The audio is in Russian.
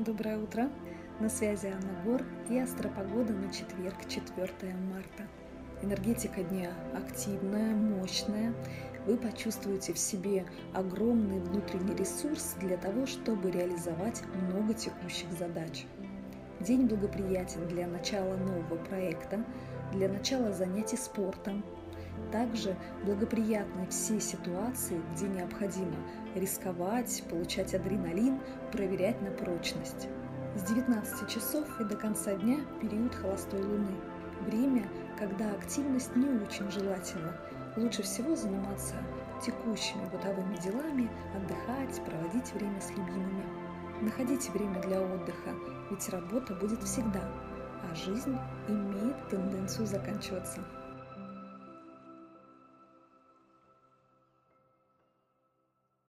Доброе утро! На связи Анна Гор и астропогода на четверг, 4 марта. Энергетика дня активная, мощная. Вы почувствуете в себе огромный внутренний ресурс для того, чтобы реализовать много текущих задач. День благоприятен для начала нового проекта, для начала занятий спортом, также благоприятны все ситуации, где необходимо рисковать, получать адреналин, проверять на прочность. С 19 часов и до конца дня период холостой луны. Время, когда активность не очень желательна. Лучше всего заниматься текущими бытовыми делами, отдыхать, проводить время с любимыми. Находите время для отдыха, ведь работа будет всегда, а жизнь имеет тенденцию заканчиваться.